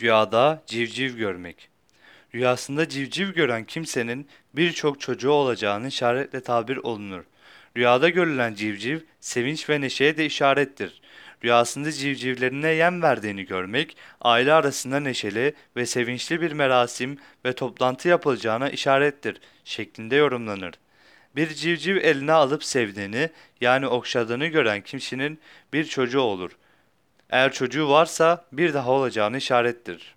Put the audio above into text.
Rüyada civciv görmek. Rüyasında civciv gören kimsenin birçok çocuğu olacağını işaretle tabir olunur. Rüyada görülen civciv sevinç ve neşeye de işarettir. Rüyasında civcivlerine yem verdiğini görmek, aile arasında neşeli ve sevinçli bir merasim ve toplantı yapılacağına işarettir şeklinde yorumlanır. Bir civciv eline alıp sevdiğini yani okşadığını gören kişinin bir çocuğu olur. Eğer çocuğu varsa bir daha olacağını işarettir.